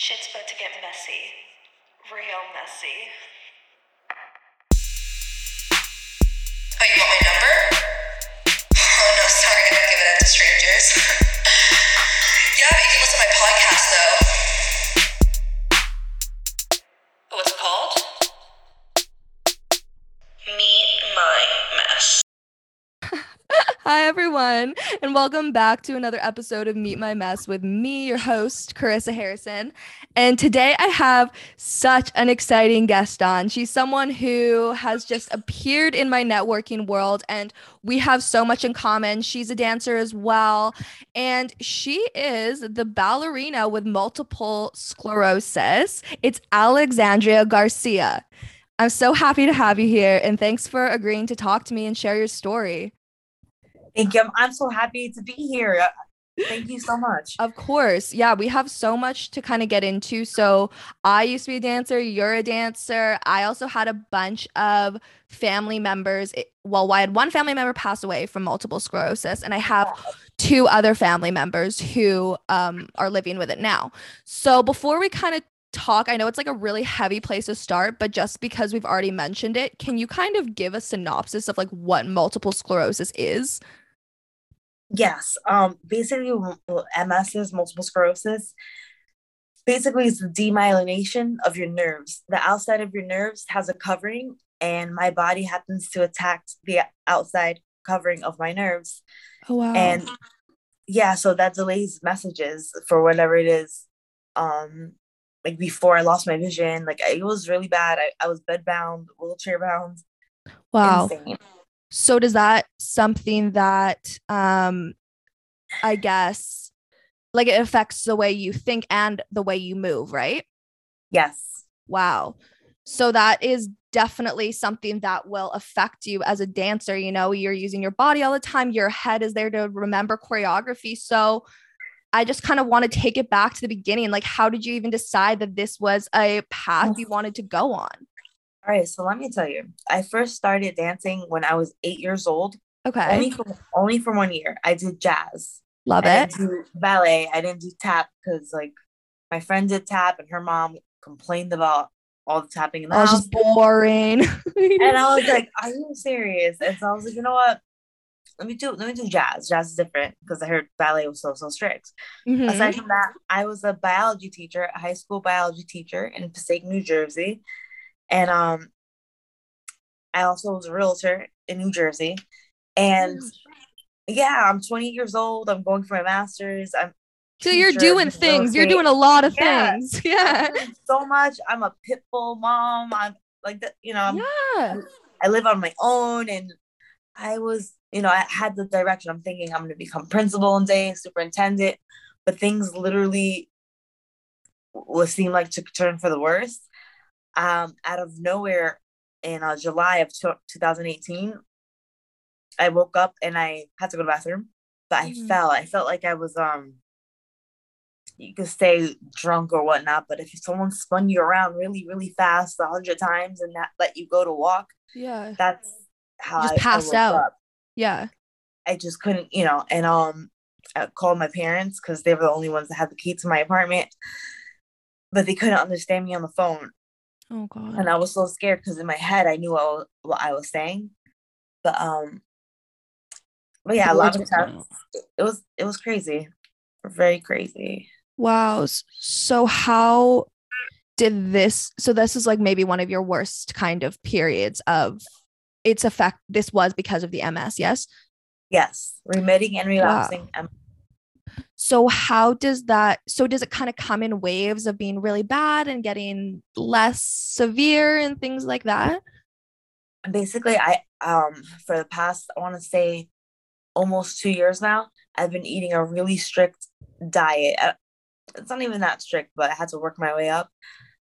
Shit's about to get messy. Real messy. Oh, you want my number? Oh no, sorry, I don't give it out to strangers. yeah, but you can listen to my podcast though. Everyone, and welcome back to another episode of Meet My Mess with me, your host, Carissa Harrison. And today I have such an exciting guest on. She's someone who has just appeared in my networking world, and we have so much in common. She's a dancer as well, and she is the ballerina with multiple sclerosis. It's Alexandria Garcia. I'm so happy to have you here, and thanks for agreeing to talk to me and share your story. Thank you. I'm, I'm so happy to be here. Uh, Thank you so much. Of course. Yeah, we have so much to kind of get into. So, I used to be a dancer, you're a dancer. I also had a bunch of family members. Well, I had one family member pass away from multiple sclerosis, and I have two other family members who um, are living with it now. So, before we kind of talk, I know it's like a really heavy place to start, but just because we've already mentioned it, can you kind of give a synopsis of like what multiple sclerosis is? Yes. Um. Basically, MS is multiple sclerosis. Basically, it's the demyelination of your nerves. The outside of your nerves has a covering, and my body happens to attack the outside covering of my nerves. Oh, wow. And yeah, so that delays messages for whatever it is. Um, like before I lost my vision, like it was really bad. I, I was bedbound, wheelchair bound. wow. Insane. So does that something that um I guess like it affects the way you think and the way you move, right? Yes. Wow. So that is definitely something that will affect you as a dancer, you know, you're using your body all the time, your head is there to remember choreography. So I just kind of want to take it back to the beginning. Like how did you even decide that this was a path you wanted to go on? All right, so let me tell you. I first started dancing when I was eight years old. Okay. Only for only for one year. I did jazz. Love it. I it. didn't do ballet. I didn't do tap because like my friend did tap and her mom complained about all the tapping in the Oh, house. just boring. and I was like, "Are you serious?" And so I was like, "You know what? Let me do let me do jazz. Jazz is different because I heard ballet was so so strict." Mhm. Aside from that, I was a biology teacher, a high school biology teacher in Passaic, New Jersey, and um, I also was a realtor in New Jersey, and yeah, I'm 20 years old. I'm going for my master's. I'm So you're doing things. You're doing a lot of Yeah. things. Yeah. So much. I'm a pit bull mom. I'm like that. You know, I'm, Yeah. I live on my own, and I was, you know, I had the direction. I'm thinking I'm going to become principal one day, superintendent, but things literally will seem like to turn for the worst. Um, out of nowhere, in uh, July of 2018, I woke up and I had to go to the bathroom, but I Mhm. fell. I felt like I was um. You could say drunk or whatnot, but if someone spun you around really, really fast a hundred times and that let you go to walk, Yeah. that's how Just I, I passed woke out. up. Yeah. I just couldn't, you know, and um I called my parents because they were the only ones that had the key to my apartment. But they couldn't understand me on the phone. Oh God. And I was so scared because in my head I knew what, I was- what I was saying. But um but yeah, a lot of were. It was it was crazy. Very crazy. Wow. So how did this? So this is like maybe one of your worst kind of periods of its effect. This was because of the MS. Yes. Yes. Remitting and relapsing. Um, So how does that? So does it kind of come in waves of being really bad and getting less severe and things like that? basically I um for the past I want to say almost two years now, I've been eating a really strict diet. Uh, It's not even that strict, but I had to work my way up.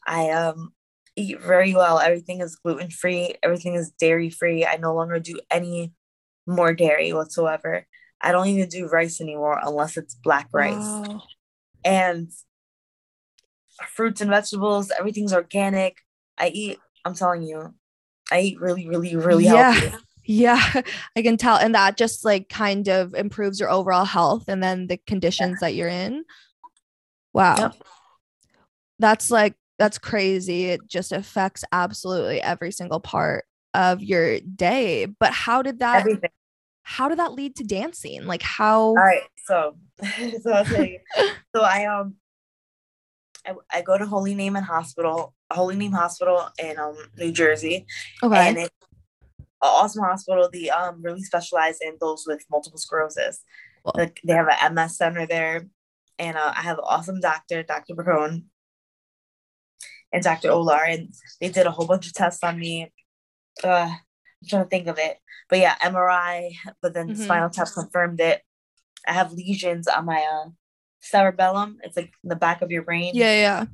I um eat very well. Everything is gluten free. Everything is dairy free. I no longer do any more dairy whatsoever. I don't even do rice anymore unless it's black rice. Wow. And fruits and vegetables, everything's organic. I eat, I'm telling you, I eat really, really, really Yeah. healthy. Yeah, I can tell. And that just like kind of improves your overall health and then the conditions that you're in. Wow. Yep. that's like that's crazy. It just affects absolutely every single part of your day. But how did that Everything. How did that lead to dancing? Like how All right, so so I'll tell you. so I um I, I go to Holy Name and Hospital, Holy Name Hospital in um New Jersey, okay. and it's an awesome hospital. They um really specialize in those with multiple sclerosis. Well- Like they have an MS center there, and uh, I have an awesome doctor, Dr. Bracone, and Dr. Olar, and they did a whole bunch of tests on me. Uh, I'm trying to think of it, but yeah, MRI. But then the Mhm. spinal tap confirmed it. I have lesions on my uh, cerebellum. It's like in the back of your brain. yeah, yeah.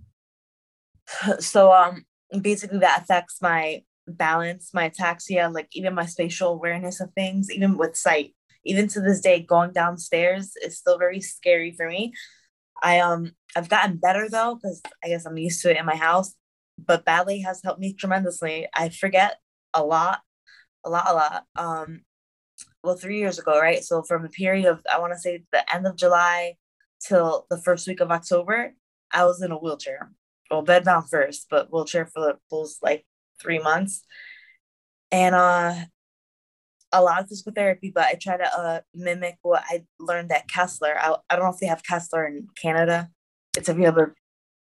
So um, basically that affects my balance, my ataxia, like even my spatial awareness of things, even with sight. Even to this day, going downstairs is still very scary for me. I um I've gotten better though because I guess I'm used to it in my house. But ballet has helped me tremendously. I forget a lot, a lot, a lot. Um, well, three years ago, right? So from the period of I want to say the end of July till the first week of October, I was in a wheelchair. Well, bedbound first, but wheelchair for those like three months. And uh a lot of physical therapy, but I try to uh mimic what I learned at Kessler. I, I don't know if they have Kessler in Canada. It's a real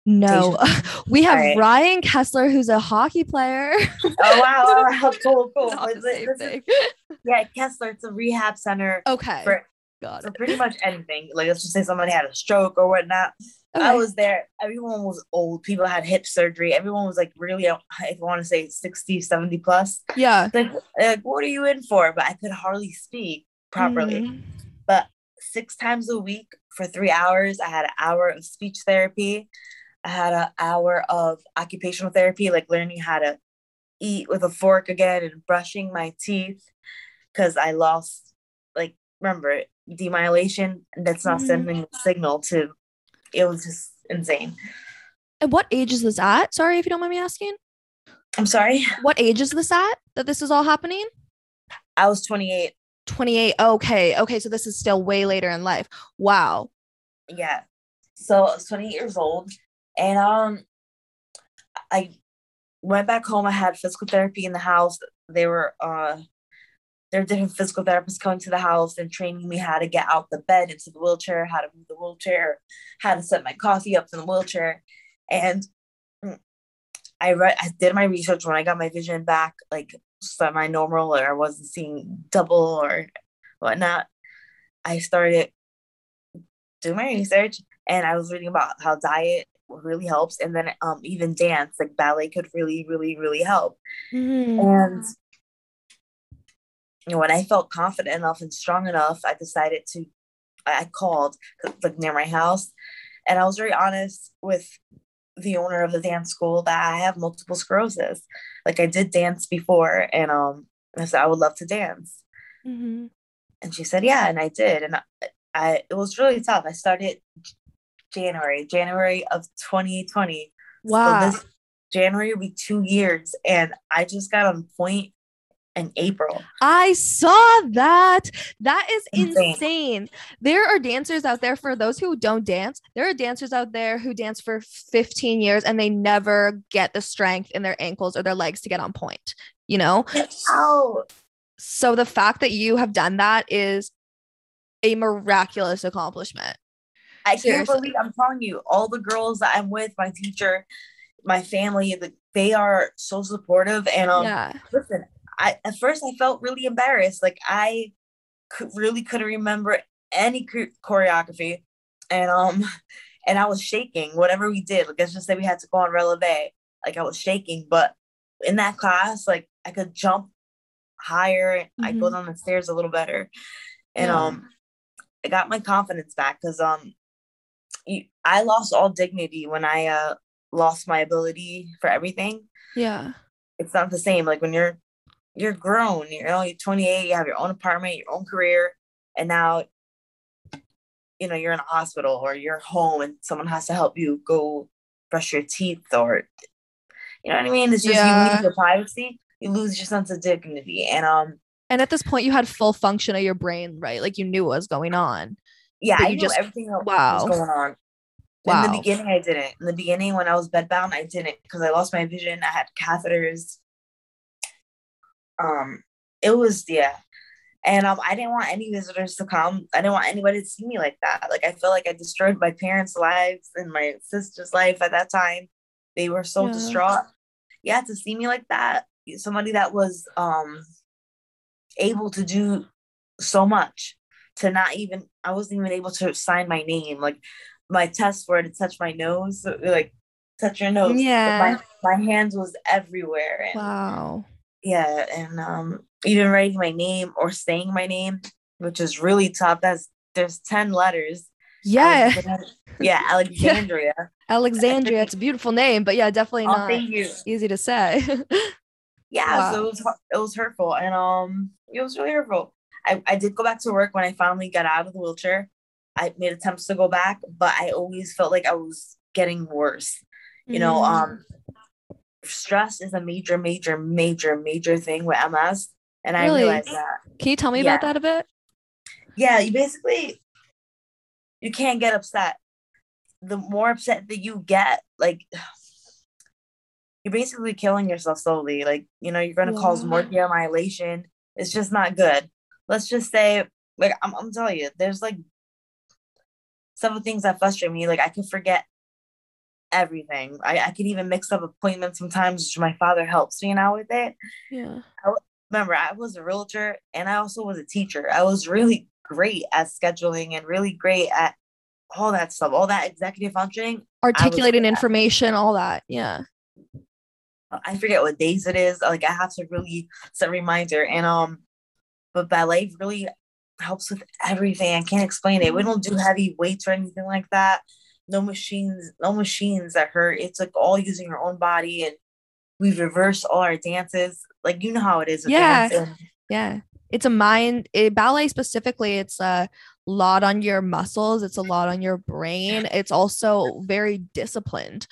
No. we have Alright. Ryan Kesler who's a hockey player. Oh wow, wow, wow, cool, cool. Not the this- same this is- yeah, Kessler, it's a rehab center Okay. for, Got for it. pretty much anything. Like let's just say somebody had a stroke or whatnot. I was there. Everyone was old. People had hip surgery. Everyone was like really, if I want to say 60, 70 plus. Yeah. Like, like, what are you in for? But I could hardly speak properly. Mhm. But six times a week for three hours, I had an hour of speech therapy. I had an hour of occupational therapy, like learning how to eat with a fork again and brushing my teeth because I lost, like, remember, demyelination. That's not Mhm. sending a signal to, it was just insane. And what age is this at? Sorry if you don't mind me asking. I'm sorry. What age is this at that this is all happening? I was 28. 28. Okay. Okay. So this is still way later in life. Wow. yeah so i was 28 years old and um i went back home i had physical therapy in the house. They were uh there were different physical therapists coming to the house and training me how to get out the bed into the wheelchair how to move the wheelchair how to set my coffee up in the wheelchair. And mm, i read i did my research when i got my vision back like semi normal or i wasn't seeing double or whatnot. I started doing my research and I was reading about how diet really helps and then um even dance like ballet could really really really help Mhm. and you know when I felt confident enough and strong enough I decided to I called like near my house and I was very honest with the owner of the dance school that I have multiple sclerosis like I did dance before and um I said I would love to dance mm-hmm. and she said, yeah, and I did. And I, I it was really tough. I started January, January of 2020. Wow. So this January will be two years. And I just got on pointe in April. I saw that. That is Insane. insane. There are dancers out there for those who don't dance. There are dancers out there who dance for 15 years and they never get the strength in their ankles or their legs to get on pointe, you know? Oh, So the fact that you have done that is a miraculous accomplishment. I can't believe I'm telling you, all the girls that I'm with, my teacher, my family, like, they are so supportive. And um, yeah. listen, I at first I felt really embarrassed. Like I could, really couldn't remember any choreography, and um, and I was shaking. Whatever we did, like let's just say we had to go on releve, like I was shaking. But in that class, like I could jump higher. I go Mhm. down the stairs a little better, and Yeah. um, I got my confidence back because um, you, I lost all dignity when I uh lost my ability for everything Yeah. it's not the same. Like when you're you're grown, you know, you're 28, you have your own apartment, your own career, and now you know you're in a hospital or you're home and someone has to help you go brush your teeth or you know what I mean? It's just you lose your privacy, you lose your sense of dignity. And um And at this point, you had full function of your brain, right? Like you knew what was going on. Yeah, I knew just- everything that wow. was going on. Wow. In the beginning, I didn't. In the beginning, when I was bedbound, I didn't because I lost my vision. I had catheters. Um, it was yeah, and um, I didn't want any visitors to come. I didn't want anybody to see me like that. Like I feel like I destroyed my parents' lives and my sister's life at that time. They were so Yeah. distraught. Yeah, to see me like that, somebody that was um able to do so much to not even I wasn't even able to sign my name. Like my test it to touch my nose, like touch your nose. but Yeah. My, my hands was everywhere. And Wow. yeah, and um even writing my name or saying my name, which is really tough. That's there's 10 letters. Yeah. Alexandria- yeah, Alexandria. Alexandria. It's a beautiful name, but yeah, definitely Oh, not easy to say. yeah so it was it was hurtful and um it was really hurtful I, I did go back to work when i finally got out of the wheelchair i made attempts to go back but i always felt like i was getting worse you know Mm. um stress is a major major major major thing with ms and i Really? realized that Can you tell me yeah. about that a bit? yeah you basically you can't get upset the more upset that you get like you're basically killing yourself slowly like you know you're going to cause more demyelination it's just not good let's just say like I'm, I'm telling you there's like some several things that frustrate me like i can forget everything i, I can even mix up appointments sometimes which my father helps me now with it Yeah. I, remember I was a realtor and I also was a teacher. I was really great at scheduling and really great at all that stuff, all that executive functioning. Articulating information, all that. Yeah. I forget what days it is. Like I have to really set a reminder. And um, but ballet really helps with everything. I can't explain it. We mm-hmm. don't do heavy weights or anything like that. No machines, no machines that hurt. It's like all using your own body and we've reversed all our dances. Like you know how it is. with Yeah. dance, and- Yeah. It's a mind it, ballet specifically, it's a lot on your muscles, it's a lot on your brain. It's also very disciplined.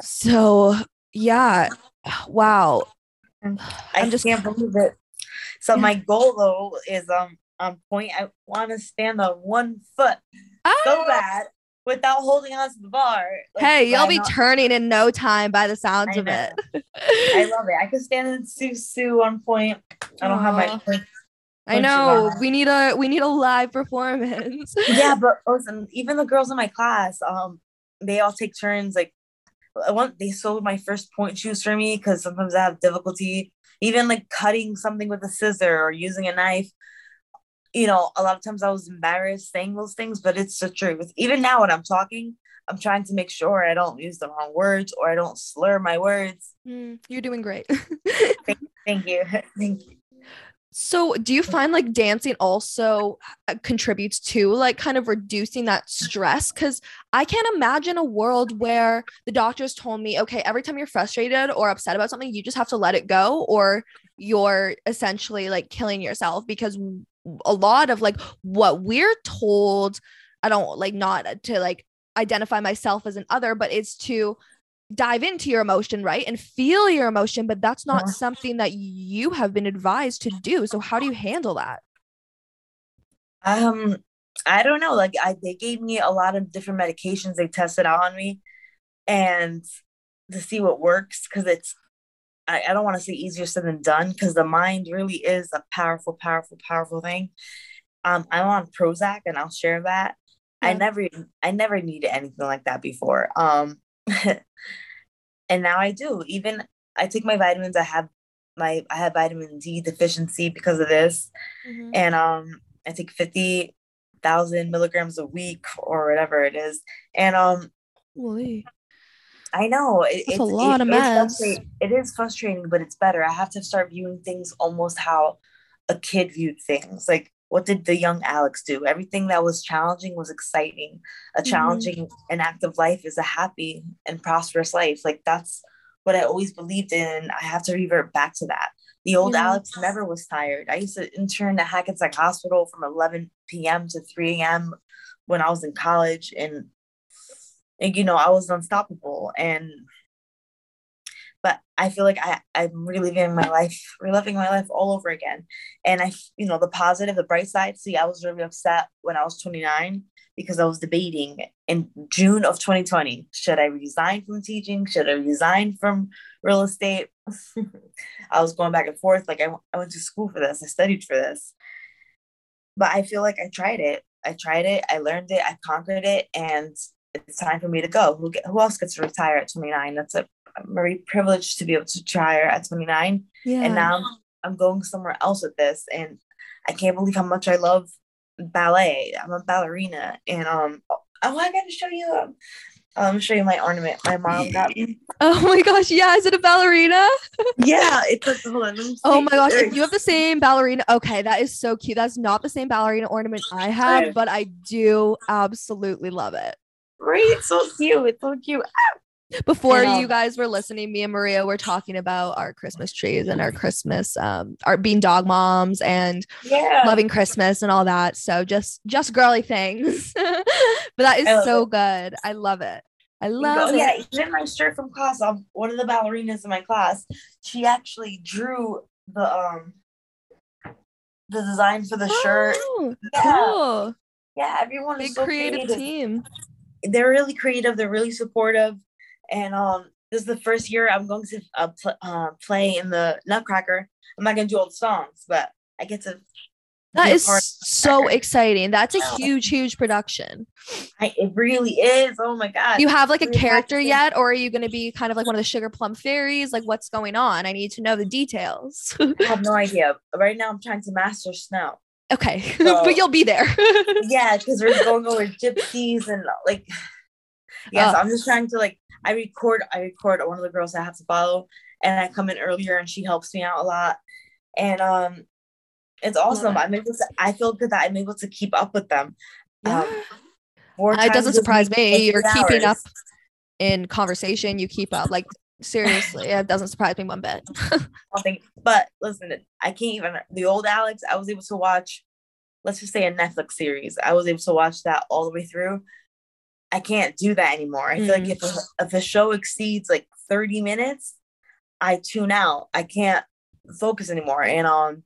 So, yeah. Wow. Mm. I I'm just- can't believe it. So Yeah. my goal though is um on pointe. I want to stand on one foot so Ah! bad without holding on to the bar. Like, Hey, you'll be not- turning in no time by the sounds I of it. I love it. I could stand in sous-sus on pointe. I don't have my. I know. We need a we need a live performance. Yeah, but listen, even the girls in my class, um, they all take turns. Like, I want they sold my first pointe shoes for me because sometimes I have difficulty even like cutting something with a scissor or using a knife. You know, a lot of times I was embarrassed saying those things, but it's the truth. Even now, when I'm talking, I'm trying to make sure I don't use the wrong words or I don't slur my words. Mm, you're doing great. Thank you. Thank you. So, do you find like dancing also uh, contributes to like kind of reducing that stress? Because I can't imagine a world where the doctors told me, okay, every time you're frustrated or upset about something, you just have to let it go, or you're essentially like killing yourself. Because a lot of like what we're told, I don't like not to like identify myself as an other, but it's to dive into your emotion, right? And feel your emotion, but that's not Yeah. something that you have been advised to do. So how do you handle that? Um, I don't know. Like I they gave me a lot of different medications they tested out on me and to see what works because it's I, I don't want to say easier said than done because the mind really is a powerful, powerful, powerful thing. Um, I'm on Prozac and I'll share that. I never I never needed anything like that before. Um and now I do. Even I take my vitamins, I have my I have vitamin D deficiency because of this and um I take fifty thousand milligrams a week or whatever it is, and um Holy. I know it, That's a lot it of is meds. It is frustrating, but it's better. I have to start viewing things almost how a kid viewed things. Like what did the young Alex do? Everything that was challenging was exciting. A Mhm. challenging and active life is a happy and prosperous life. Like that's what I always believed in. I have to revert back to that. The old. Alex never was tired. I used to intern at Hackensack Hospital from 11 p.m. to 3 a.m. when I was in college, and, and you know I was unstoppable. And but I feel like I, I'm reliving my life, reliving my life all over again. And I, you know, the positive, the bright side. See, I was really upset when I was 29 because I was debating in June of 2020 should I resign from teaching? Should I resign from real estate? I was going back and forth. Like, I, I went to school for this, I studied for this. But I feel like I tried it. I tried it, I learned it, I conquered it, and it's time for me to go. Who, who else gets to retire at 29? That's a, I'm very privileged to be able to retire at 29. Yeah. And now I'm going somewhere else with this. And I can't believe how much I love ballet. I'm a ballerina. And um oh, I gotta show you um um show you my ornament my mom got me. Oh my gosh, yeah, is it a ballerina? Yeah, it's like hold on. Oh my gosh, if you have the same ballerina, okay, that is so cute. That's not the same ballerina ornament I have, but I do absolutely love it. Great, so cute. It's so cute. Before And, you um, guys were listening, me and Maria were talking about our Christmas trees and our Christmas, um, our being dog moms and Yeah. loving Christmas and all that. So just just girly things. but that is so it. good. I love it. I Oh love yeah, it. even my shirt from class. Um, one of the ballerinas in my class, she actually drew the um the design for the shirt. Oh, Yeah. cool. Yeah, everyone is Big so creative creative. team. They're really creative. They're really supportive, and um, this is the first year I'm going to uh, pl- uh play in the Nutcracker. I'm not gonna do all the songs, but I get to. That is so exciting. That's a huge, huge production. I, it really is. Oh my god! Do you have like a Really character practicing. yet, or are you going to be kind of like one of the sugar plum fairies? Like, what's going on? I need to know the details. I have no idea. Right now, I'm trying to master snow. okay, So- but you'll be there. yeah, because we're going over gypsies and like yes, Oh. I'm just trying to like I record I record one of the girls I have to follow and I come in earlier and she helps me out a lot. And um it's awesome. I'm able to I feel good that I'm able to keep up with them. Yeah. Um, Uh, it doesn't surprise me. You're three keeping up in conversation. You keep up. Like seriously, it doesn't surprise me one bit. something. But listen, I can't even the old Alex, I was able to watch, let's just say a Netflix series. I was able to watch that all the way through. I can't do that anymore. I feel like Mm. if a, if a show exceeds like 30 minutes, I tune out. I can't focus anymore. And um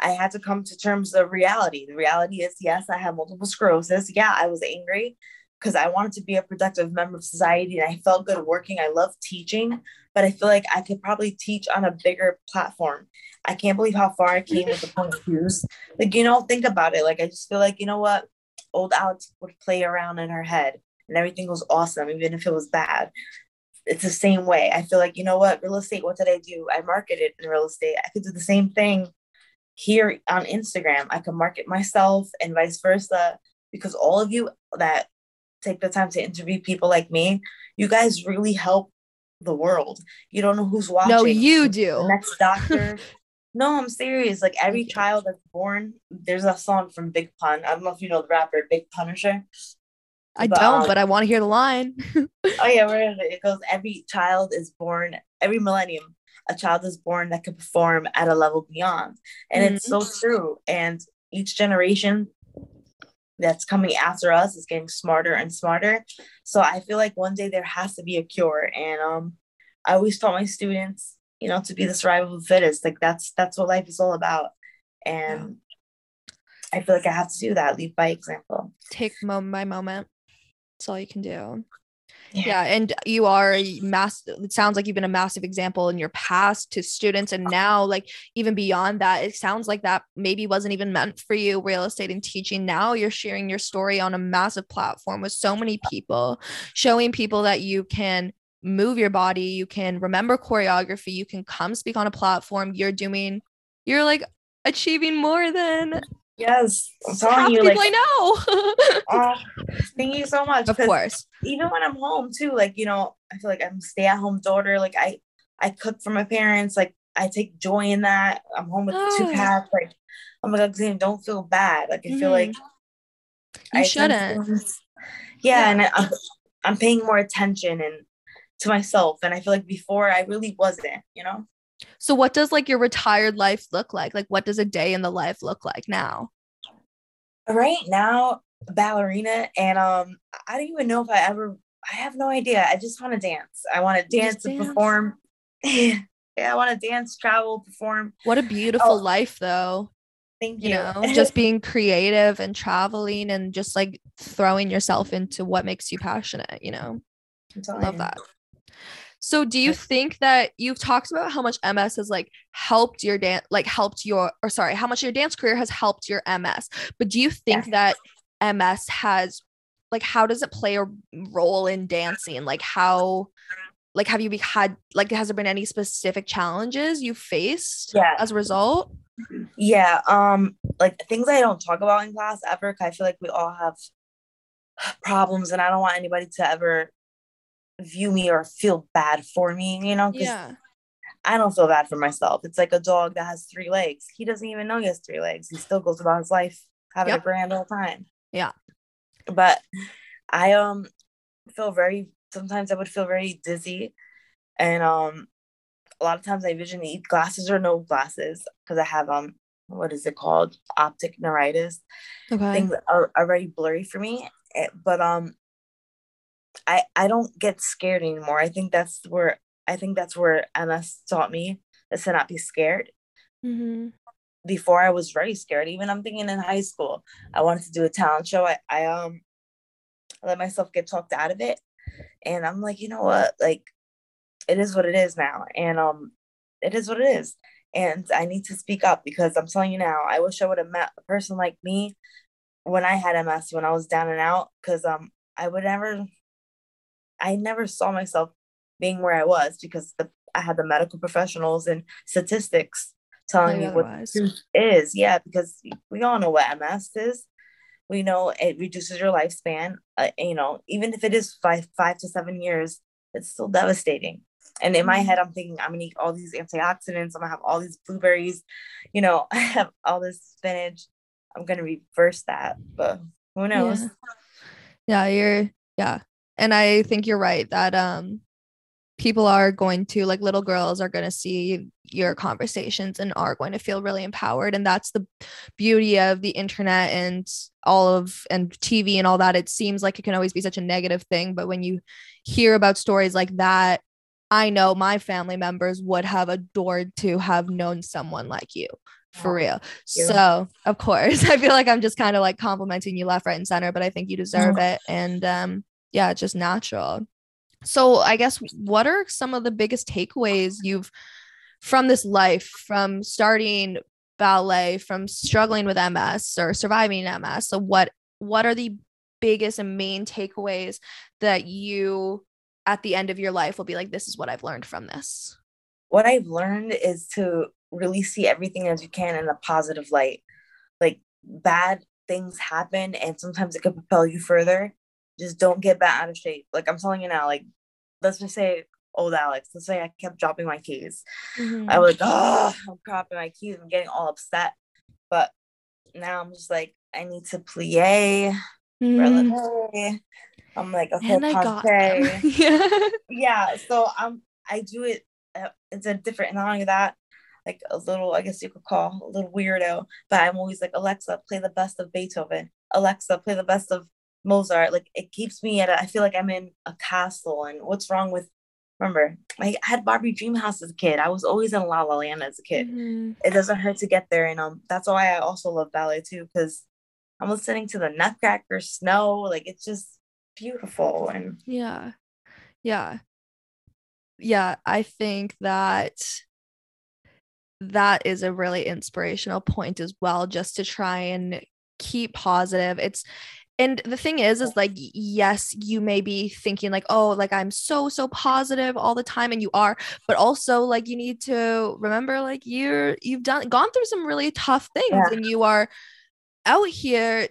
I had to come to terms of reality. The reality is yes, I have multiple sclerosis. Yeah, I was angry because I wanted to be a productive member of society and I felt good working. I love teaching, but I feel like I could probably teach on a bigger platform. I can't believe how far I came with the point of views. Like, you know, think about it. Like, I just feel like, you know what? Old Alex would play around in her head and everything was awesome, even if it was bad. It's the same way. I feel like, you know what? Real estate, what did I do? I marketed in real estate. I could do the same thing here on Instagram. I could market myself and vice versa because all of you that take the time to interview people like me, you guys really help the world. You don't know who's watching. no, you The do. next doctor. no, I'm serious. Like every child that's born, there's a song from Big Pun. I don't know if you know the rapper Big Punisher. I but, don't, um, but I want to hear the line. Oh yeah, where is it? It goes. Every child is born. Every millennium, a child is born that can perform at a level beyond, and it's so true. And each generation that's coming after us is getting smarter and smarter. So I feel like one day there has to be a cure. And um, I always taught my students, you know, to be the survival of the fittest. Like that's that's what life is all about. And I feel like I have to do that. Lead by example. Take moment by moment. That's all you can do. Yeah. Yeah, and you are a mass. It sounds like you've been a massive example in your past to students, and now, like even beyond that, it sounds like that maybe wasn't even meant for you. Real estate and teaching. Now you're sharing your story on a massive platform with so many people, showing people that you can move your body, you can remember choreography, you can come speak on a platform. You're doing. You're like achieving more than Yes, I'm telling you, people like, I know. oh, thank you so much. Of course. even when I'm home too, like you know, I feel like I'm a stay-at-home daughter. Like I, I cook for my parents. Like I take joy in that. I'm home with two Good. cats. Like oh my god, Xavier, don't feel bad. Like I feel Mhm. like You I shouldn't. sometimes- Yeah, and I, I'm, I'm paying more attention and to myself, and I feel like before I really wasn't. You know. So what does like your retired life look like? Like what does a day in the life look like now? right now ballerina and um i don't even know if i ever i have no idea i just want to dance i want to dance and perform yeah, I want to dance, travel, perform. What a beautiful Oh. life though. Thank You you. know, just being creative and traveling and just like throwing yourself into what makes you passionate, you know. Love that. So do you think that you've talked about how much MS has like helped your dance like helped your or sorry, how much your dance career has helped your MS. But do you think that MS has like how does it play a role in dancing? Like how like have you be- had like has there been any specific challenges you faced Yeah. as a result? Yeah, um, like things I don't talk about in class ever. Cause I feel like we all have problems, and I don't want anybody to ever view me or feel bad for me. You know? Yeah. I don't feel bad for myself. It's like a dog that has three legs. He doesn't even know he has three legs. He still goes about his life having Yep. a grand old time. Yeah. But I um feel very sometimes I would feel very dizzy and um a lot of times I vision need glasses or no glasses because I have um what is it called optic neuritis Okay. things are, are very blurry for me Eh, but um I I don't get scared anymore. I think that's where I think that's where MS taught me is to not be scared. Hmm before I was very scared even I'm thinking in high school I wanted to do a talent show. I, I um let myself get talked out of it. And I'm like you know what? Like it is what it is now. And um it is what it is. And I need to speak up because I'm telling you now I wish I would have met a person like me when I had MS when I was down and out because um I would never I never saw myself being where I was because the, I had the medical professionals and statistics telling me what is. Yeah, because we all know what MS is. We know it reduces your lifespan. Uh, you know, even if it is five five to seven years, it's still devastating. And in my Mhm. head, I'm thinking I'm gonna eat all these antioxidants. I'm gonna have all these blueberries. You know, I have all this spinach. I'm gonna reverse that, but who knows? Yeah. yeah you're yeah and i think you're right that um people are going to like little girls are going to see your conversations and are going to feel really empowered and that's the beauty of the internet and all of and tv and all that. It seems like it can always be such a negative thing but when you hear about stories like that i know my family members would have adored to have known someone like you for real. so of course i feel like i'm just kind of like complimenting you left right and center but i think you deserve it and um yeah just natural so i guess what are some of the biggest takeaways you've from this life from starting ballet from struggling with ms or surviving ms so what what are the biggest and main takeaways that you at the end of your life will be like this is what i've learned from this what I've learned is to really see everything as you can in a positive light. Like bad things happen and sometimes it could propel you further. Just don't get bent out of shape. Like I'm telling you now, like let's just say old Alex, let's say I kept dropping my keys. I was like, oh, I'm dropping my keys. I'm getting all upset. But now I'm just like, I need to plie, Mhm. I'm like, okay, and i got yeah yeah so um i do it uh, it's a different not only that like a little i guess you could call a little weirdo but i'm always like alexa play the best of beethoven alexa play the best of mozart like it keeps me at a, i feel like i'm in a castle and what's wrong with remember i had barbie dreamhouse as a kid i was always in la la land as a kid Mhm. it doesn't hurt to get there and um that's why i also love ballet too because i'm listening to the nutcracker snow like it's just beautiful and Yeah. Yeah. Yeah, I think that that is a really inspirational point as well just to try and keep positive. It's and the thing is is like yes, you may be thinking like, "Oh, like I'm so so positive all the time," and you are, but also like you need to remember like you're you've done gone through some really tough things Yeah. and you are out here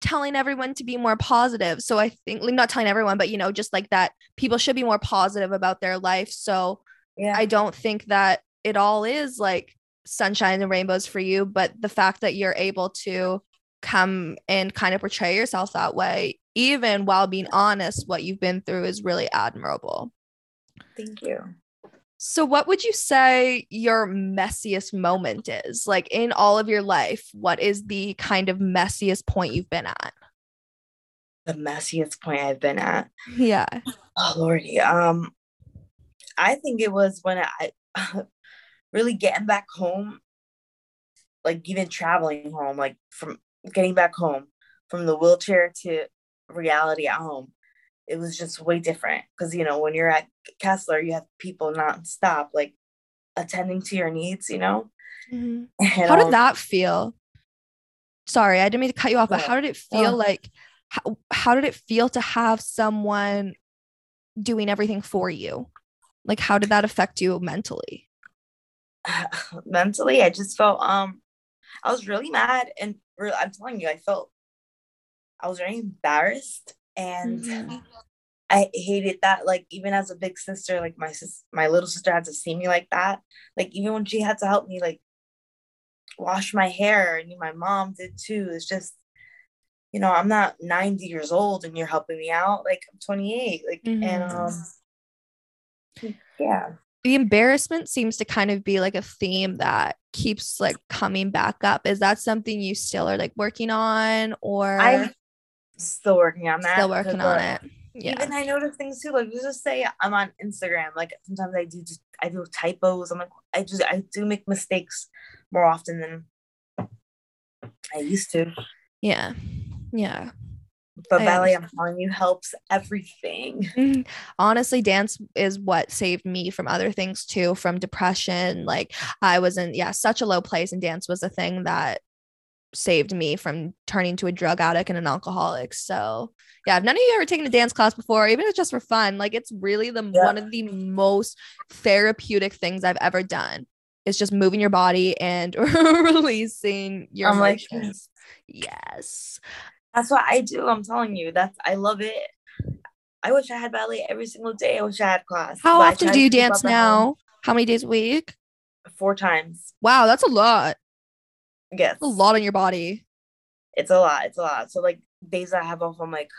telling everyone to be more positive. So I think like not telling everyone, but you know, just like that people should be more positive about their life. So yeah I don't think that it all is like sunshine and rainbows for you, but the fact that you're able to come and kind of portray yourself that way, even while being honest, what you've been through is really admirable. thank you So, what would you say your messiest moment is? Like in all of your life, what is the kind of messiest point you've been at? the messiest point I've been at. Yeah. Oh lordy. Um I think it was when I really getting back home, like even traveling home, like from getting back home from the wheelchair to reality at home. It was just way different because you know when you're at Kessler, you have people nonstop like attending to your needs. You know, Mhm. and, How did um, that feel? Sorry, I didn't mean to cut you off, but how did it feel like how, how did it feel to have someone doing everything for you? Like how did that affect you mentally? mentally i just felt um i was really mad and re- i'm telling you i felt i was very embarrassed and Mhm. i hated that like even as a big sister like my sis my little sister had to see me like that like even when she had to help me like wash my hair and my mom did too it's just you know i'm not 90 years old and you're helping me out like i'm 28 like and Mhm. um yeah The embarrassment seems to kind of be like a theme that keeps like coming back up. Is that something you still are like working on or i'm still working on that still working on it? Yeah. Even I notice things too. Like let's just say I'm on Instagram. Like sometimes I do just I do typos. I'm like I just I do make mistakes more often than I used to. yeah. Yeah. But I ballet, I'm telling you, helps everything. Mhm. Honestly, dance is what saved me from other things too, from depression. Like I was in, yeah, such a low place, and dance was a thing that saved me from turning to a drug addict and an alcoholic. So yeah, if none of you ever taken a dance class before, even if it's just for fun, like it's really the Yeah. one of the most therapeutic things I've ever done. It's just moving your body and releasing your like, emotions. yes. That's what I do. I'm telling you. That's I love it. I wish I had ballet every single day. I wish I had class. How but often do you dance up at home now? How many days a week? Four times. Wow, that's a lot. Yes. a lot on your body. It's a lot. It's a lot. So like days I have off, I'm like,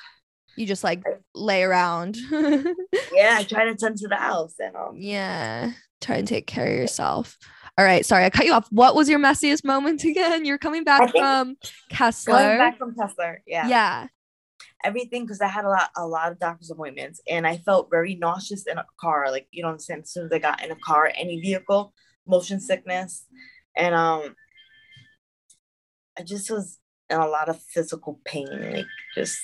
You just like lay around. yeah, I try to tend to the house and um yeah. Try and take care of yourself. All right. Sorry, I cut you off. What was your messiest moment again? You're coming back from Kessler. coming back from Kessler. Yeah. yeah. everything because I had a lot a lot of doctor's appointments and I felt very nauseous in a car. Like you don't understand. As soon as I got in a car, any vehicle, motion sickness, and um, I just was in a lot of physical pain, like just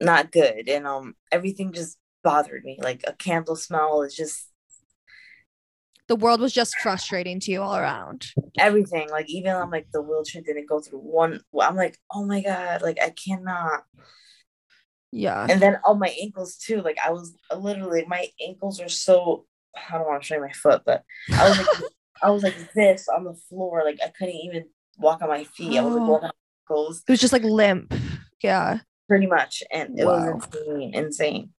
not good, and um, everything just bothered me. Like a candle smell is just The world was just frustrating to you all around. everything. Like even I'm like the wheelchair didn't go through one. I'm like, oh my god, like I cannot. Yeah. and then all my ankles too like i was uh, literally my ankles are so i don't want to show you my foot but i was like i was like this on the floor like i couldn't even walk on my feet i was like Oh. walking on my ankles It was just like limp. Yeah. Pretty much and it Wow. was insane insane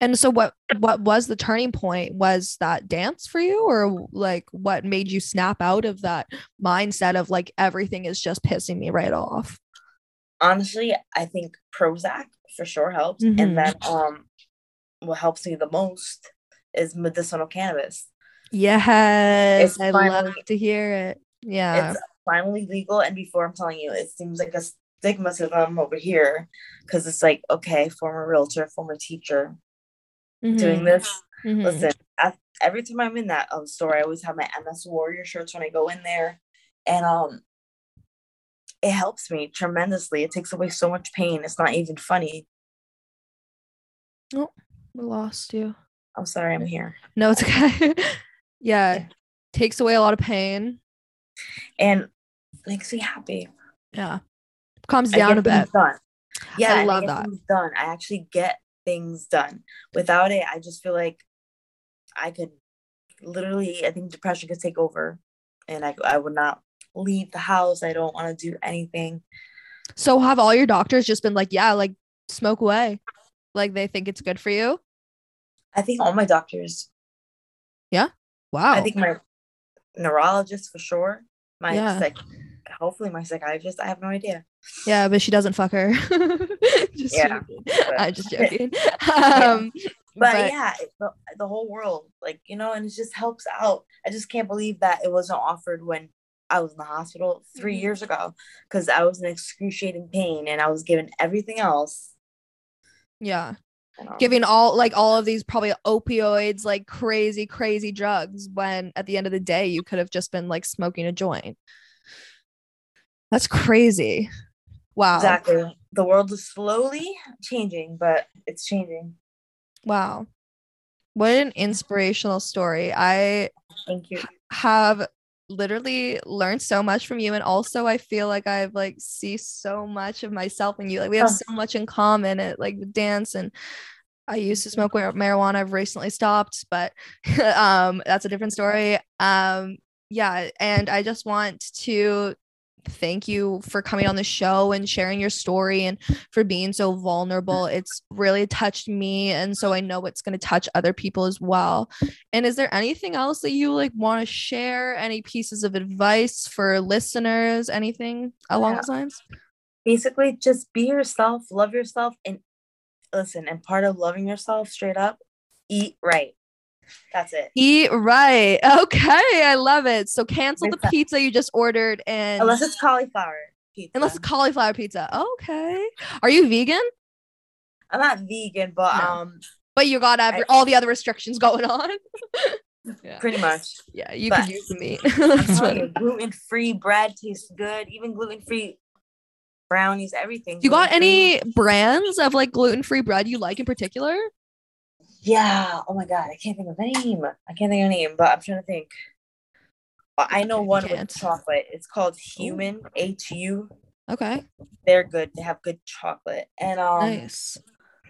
And so what what was the turning point? Was that dance for you or like what made you snap out of that mindset of like everything is just pissing me right off? honestly i think prozac for sure helped Mhm. and then um what helps me the most is medicinal cannabis Yes. It's I love to hear it. Yeah. it's finally legal and before i'm telling you it seems like a stigma to them over here because it's like okay former realtor former teacher doing Mhm. this Mhm. listen I, every time i'm in that um, store i always have my ms warrior shirts when i go in there and um it helps me tremendously it takes away so much pain it's not even funny Oh, We lost you. i'm sorry i'm here No, it's okay. yeah. Yeah. Takes away a lot of pain. and makes me happy Yeah. Calms I down a bit. done. yeah I love get that. done i actually get things done without it i just feel like i could literally i think depression could take over and i, I would not leave the house i don't want to do anything So have all your doctors just been like, yeah, like smoke away? Like they think it's good for you? i think all my doctors Yeah. Wow. I think my neurologist for sure. My Yeah. psych, hopefully my psychiatrist. I have no idea. Yeah, but she doesn't fuck her. just Yeah, but- I'm just joking. Um But, But- yeah, the, the whole world, like you know, and it just helps out. I just can't believe that it wasn't offered when I was in the hospital 3 Mhm. years ago because I was in excruciating pain and I was given everything else. yeah. Giving all like all of these probably opioids, like crazy, crazy drugs when at the end of the day you could have just been like smoking a joint. That's crazy. Wow. exactly. The world is slowly changing, but it's changing. Wow. What an inspirational story. I Thank you. have literally learned so much from you and also I feel like I've like see so much of myself in you. Like we have Oh. so much in common at like dance and I used to smoke marijuana. I've recently stopped, but um that's a different story. Um yeah, and I just want to thank you for coming on the show and sharing your story and for being so vulnerable. It's really touched me and so I know it's going to touch other people as well. And is there anything else that you like want to share? Any pieces of advice for listeners? Anything along Yeah. those lines? Basically, just be yourself, love yourself, and listen. And part of loving yourself straight up, eat right. That's it. Eat right. Okay, I love it. So cancel the Pizza. you just ordered and Unless it's cauliflower pizza. unless it's cauliflower pizza. Okay. Are you vegan? I'm not vegan, but No. um, But you got I- all the other restrictions going on. yeah. pretty much. Yeah, you but- could use the meat. I'm That's telling funny. you, gluten-free bread tastes good. Even gluten-free brownies, everything. You got any brands of like gluten-free bread you like in particular? Yeah. Oh my god, I can't think of a name. I can't think of a name, but I'm trying to think. Uh, I know one with chocolate. It's called Human H U. Okay. They're good. They have good chocolate. And um nice.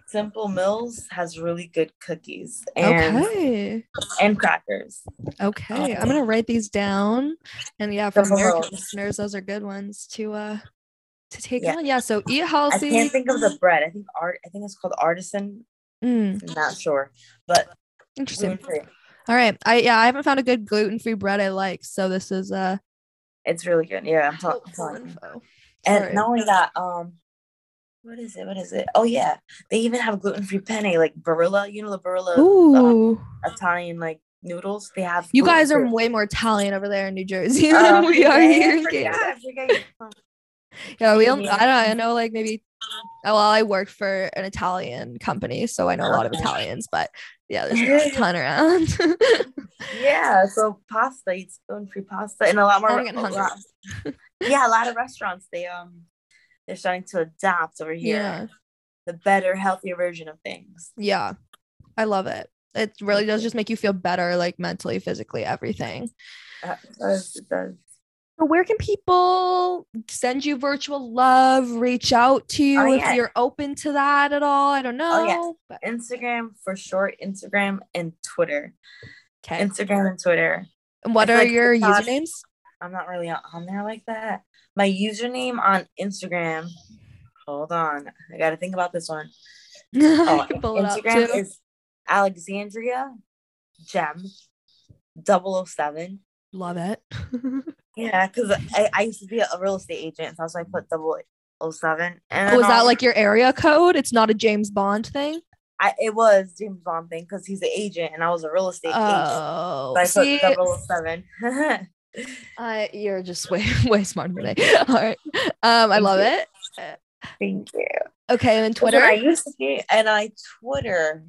Simple Mills has really good cookies and Okay. and crackers. Okay. I'm gonna write these down. And yeah, for Simple American Mills. listeners, those are good ones to uh to take Yeah. on. Yeah. So eat I healthy. can't think of the bread. I think art. I think it's called artisan. Mm, I'm not sure, but interesting. gluten free. All right. I yeah, I haven't found a good gluten-free bread I like. So this is uh It's really good. Yeah, I'm, ta- I'm helpful telling you. info. And not only that, um, what is it? What is it? Oh yeah, they even have gluten free penne, like Barilla. You know the Barilla Ooh. Italian like noodles. They have. You guys are way more Italian over there in New Jersey Uh, than we are yeah, here I in forgot, Canada. I forgot. Yeah, we don't. I don't. I know like maybe. Oh, Well, I work for an Italian company, so I know a lot of Italians. But yeah, there's a ton around. Yeah, so pasta, it's gluten free pasta, and a lot more. A lot- yeah, a lot of restaurants they um they're starting to adapt over here yeah, the better, healthier version of things. yeah, I love it. It really does just make you feel better, like mentally, physically, everything. Uh, It does, it does. So where can people send you virtual love, reach out to you Oh, if yeah. you're open to that at all? I don't oh, know. Oh, yeah. but- Instagram for short, Instagram and Twitter. okay. Instagram and Twitter. And what are like your TikTok- usernames? I'm not really on there like that. My username on Instagram. Hold on, I got to think about this one. Oh, pull it up Instagram is Alexandria Gem 007. Love it. Yeah, because I, I used to be a real estate agent, so that's why I put 007. And Oh, is then, that um, like your area code? It's not a James Bond thing. I, it was James Bond thing because he's an agent and I was a real estate agent. Oh, So I see, put 007. I you're just way way smarter than me. All right, um, I love it. Thank you. Okay, and what I Twitter. used to be, and I Twitter.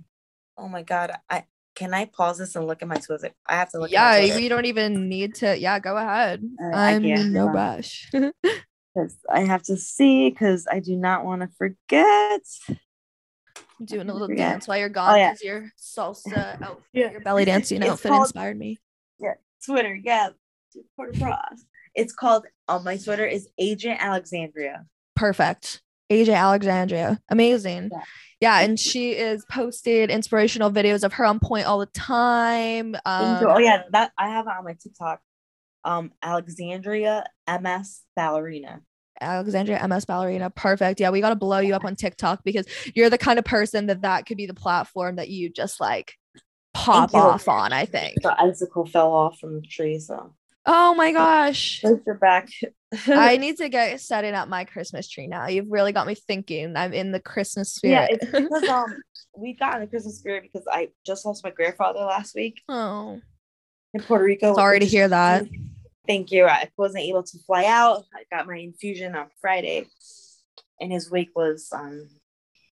Oh my god! I can I pause this and look at my Twitter? I have to look. Yeah, at my Twitter, we don't even need to. Yeah, go ahead. Uh, I I'm no rush. 'cause I have to see because I do not want to forget. Doing a little forget. dance while you're gone oh, yeah. your salsa outfit, Yeah. your belly dancing It's outfit called- inspired me. Yeah, Twitter, yeah, Porter Cross. It's called. On my Twitter is Agent Alexandria. Perfect. AJ Alexandria. Amazing. Yeah. Yeah, and she is posted inspirational videos of her on pointe all the time. Um, oh yeah, that I have it on my TikTok. Um, Alexandria MS ballerina. Alexandria MS ballerina. Perfect. Yeah, we got to blow you up on TikTok because you're the kind of person that that could be the platform that you just like pop off on, I think. The icicle fell off from the tree, so Oh my gosh. place it back. I need to get setting up my Christmas tree now. You've really got me thinking. I'm in the Christmas spirit. yeah, it's because um we got in the Christmas spirit because I just lost my grandfather last week oh, in Puerto Rico. sorry to hear that. Thank you. I wasn't able to fly out. I got my infusion on Friday, and his wake was on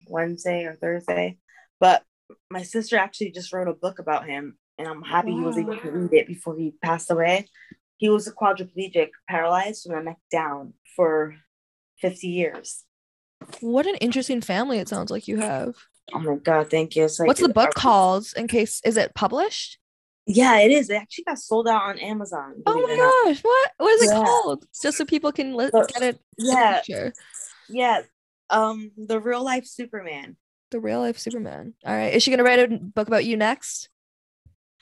Wednesday or Thursday. But my sister actually just wrote a book about him, and I'm happy he was able to read it before he passed away. He was a quadriplegic, paralyzed from the neck down for 50 years. What an interesting family it sounds like you have. Oh my god, thank you. Like What's the book called? In case is it published? Yeah, it is. It actually got sold out on Amazon. Oh my gosh, what? What is it Yeah. called? Just so people can li- So- get it. Yeah, yeah. Um, the real life Superman. The real life Superman. All right. Is she gonna write a book about you next?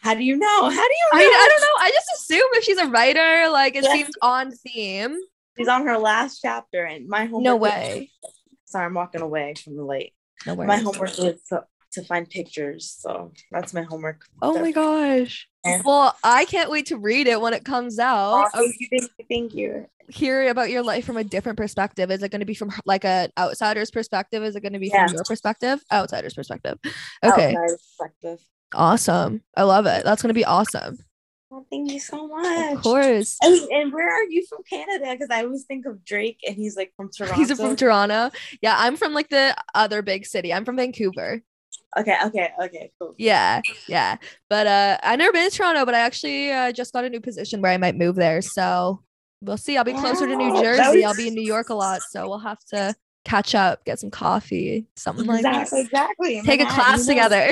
How do you know? How do you I, know? I don't know. I just assume if she's a writer, like it Yeah. seems on theme. She's on her last chapter, and my homework. No was- way. Sorry, I'm walking away from the light. No way. My homework was to, to find pictures, so that's my homework. Oh my gosh. Yeah. Well, I can't wait to read it when it comes Oh, out. thank you, thank you, thank you. Hear about your life from a different perspective. Is it going to be from like an outsider's perspective? Is it going to be Yeah. from your perspective? Outsider's perspective. Okay. Outside perspective. Awesome. I love it. That's going to be awesome. Well, thank you so much. Of course. And, and where are you from Canada? Because I always think of Drake, and he's like from Toronto. He's from Toronto. Yeah, I'm from like the other big city. I'm from Vancouver. Okay, okay, okay, cool. Yeah, yeah. But uh I've never been to Toronto, but I actually uh, just got a new position where I might move there. So we'll see. I'll be closer to New Wow, Jersey. I'll be in New York a lot, so we'll have to catch up, get some coffee, something like that. Exactly, exactly. Take a class together.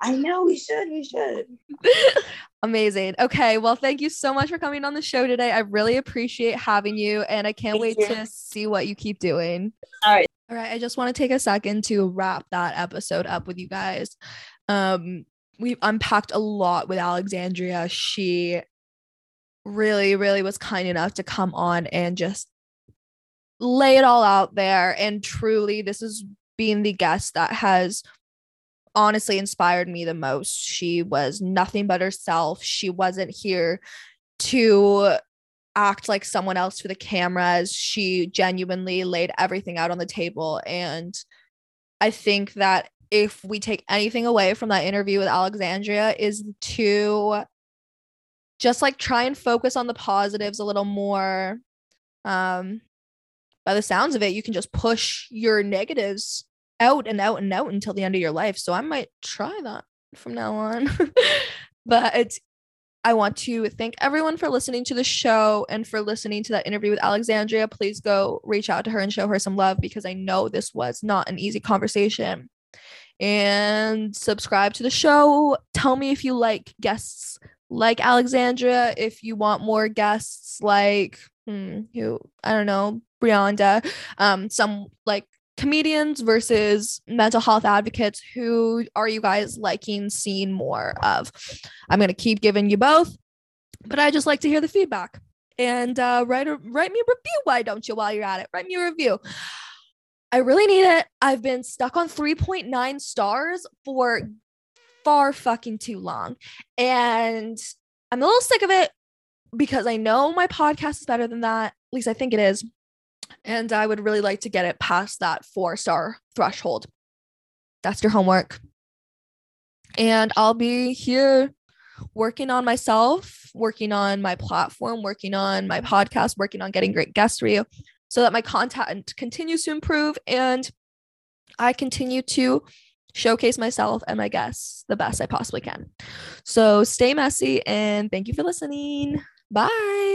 I know we should, we should. Amazing. Okay. Well, thank you so much for coming on the show today. I really appreciate having you, and I can't Thank wait you. to see what you keep doing. All right. All right. I just want to take a second to wrap that episode up with you guys. Um, we've unpacked a lot with Alexandria. She really, really was kind enough to come on and just lay it all out there. And truly, this is being the guest that has honestly inspired me the most. She was nothing but herself. She wasn't here to act like someone else for the cameras. She genuinely laid everything out on the table. And I think that if we take anything away from that interview with Alexandria, is to just like try and focus on the positives a little more. Um, by the sounds of it, you can just push your negatives out and out and out until the end of your life. So I might try that from now on. but I want to thank everyone for listening to the show and for listening to that interview with Alexandria. Please go reach out to her and show her some love because I know this was not an easy conversation. And subscribe to the show. Tell me if you like guests like Alexandria, if you want more guests like who I don't know, Brianda, um, some like comedians versus mental health advocates who are you guys liking seeing more of? I'm to keep giving you both but i just like to hear the feedback. And uh, write a write me a review why don't you while you're at it? Write me a review. I really need it. I've been stuck on 3.9 stars for far fucking too long and i'm a little sick of it because i know my podcast is better than that at least i think it is and I would really like to get it past that four star threshold. That's your homework. And I'll be here working on myself, working on my platform, working on my podcast, working on getting great guests for you so that my content continues to improve and I continue to showcase myself and my guests the best I possibly can. So stay messy and thank you for listening. Bye.